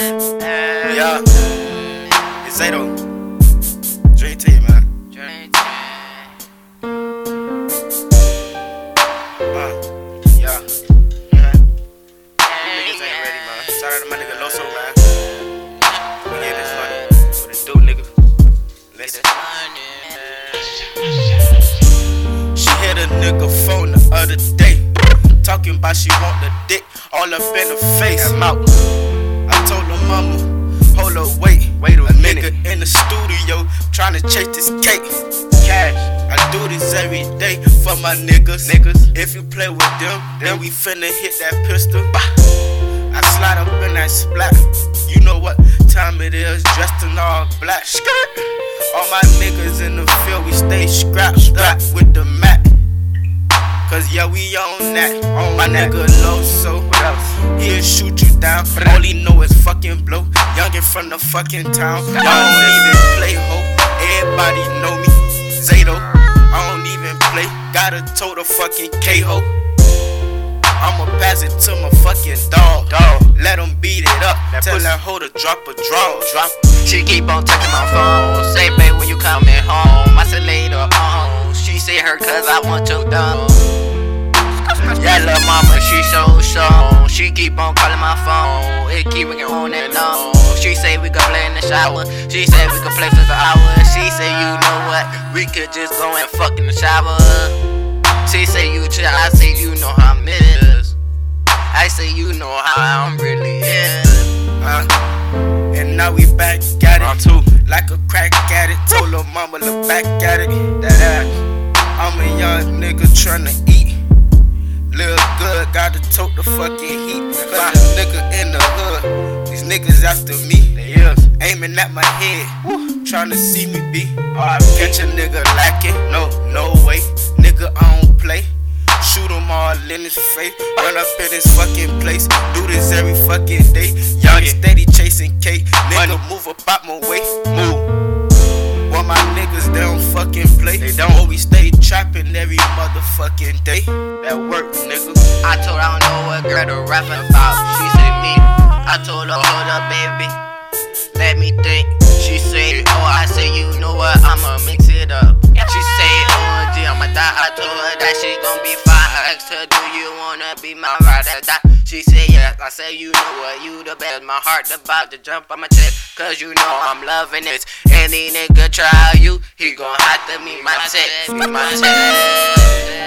yeah. It's Zaedoe. JT, man. JT. Uh, yeah. yeah. Niggas ain't ready, man. Shout out to my nigga Loso, man. We get this money. What it do, nigga? Let's Listen. She hit a nigga phone the other day. Talking about she want the dick all up in the face. I'm out. I told her mama, hold up, wait. Wait a a minute. nigga in the studio trying to chase this cake. Cash. I do this every day for my niggas. Niggas. If you play with them, then we finna hit that pistol. Bah. I slide up in that splat. You know what time it is, dressed in all black. Skirt. All my niggas in the field, we stay scrapped up with the Mac. Cause yeah, we on that. On my nigga low, so? He'll shoot you down. All he know is fucking blow. Youngin' from the fucking town. I don't even play ho. Everybody know me. Zaedoe. I don't even play. Gotta tote a fucking K ho. I'ma pass it to my fucking dog. Dog. Let him beat it up. That Tell that hoe to drop a draw. Drop. She keep on touching my phone. Say, babe, when you coming home? I said later on. She say her cause I want your dog. Yeah, little mama, she so strong. She keep on calling my phone. It keep ringing on and on. She say we could play in the shower. She say we could play for the hour. She say you know what? We could just go and fuck in the shower. She say you chill. I say you know how I'm is. I say you know how I'm really is. Uh, and now we back at it. two. Like a crack at it. Told her mama look back at it. That ass. I'm a young nigga tryna Live good, gotta tote the fucking heat. Find a nigga in the hood. These niggas after me. They is. Aiming at my head. Tryna see me be. I Catch a nigga lacking. No, no way. Nigga, I don't play. Shoot him all in his face. Run up in his fucking place. Do this every fucking day. Young Yeah. steady chasing cake. Nigga, Money. move up out my way. Move. While they don't fucking play. They don't. We stay trapping every motherfucking day. That work, nigga. I told her I don't know what girl to rap about. She said me. I told her hold up, baby. Let me think. She said, oh, I said you know what? I'ma mix it up. She said, oh, G, I'ma die. I told her that she gon' be fine. I asked her, do you wanna be my ride or die? She said, yes. I said, you know what? You the best. My heart about to jump on my chest. Cause you know I'm loving this. Any nigga try you, he gon' have to meet my text. my test.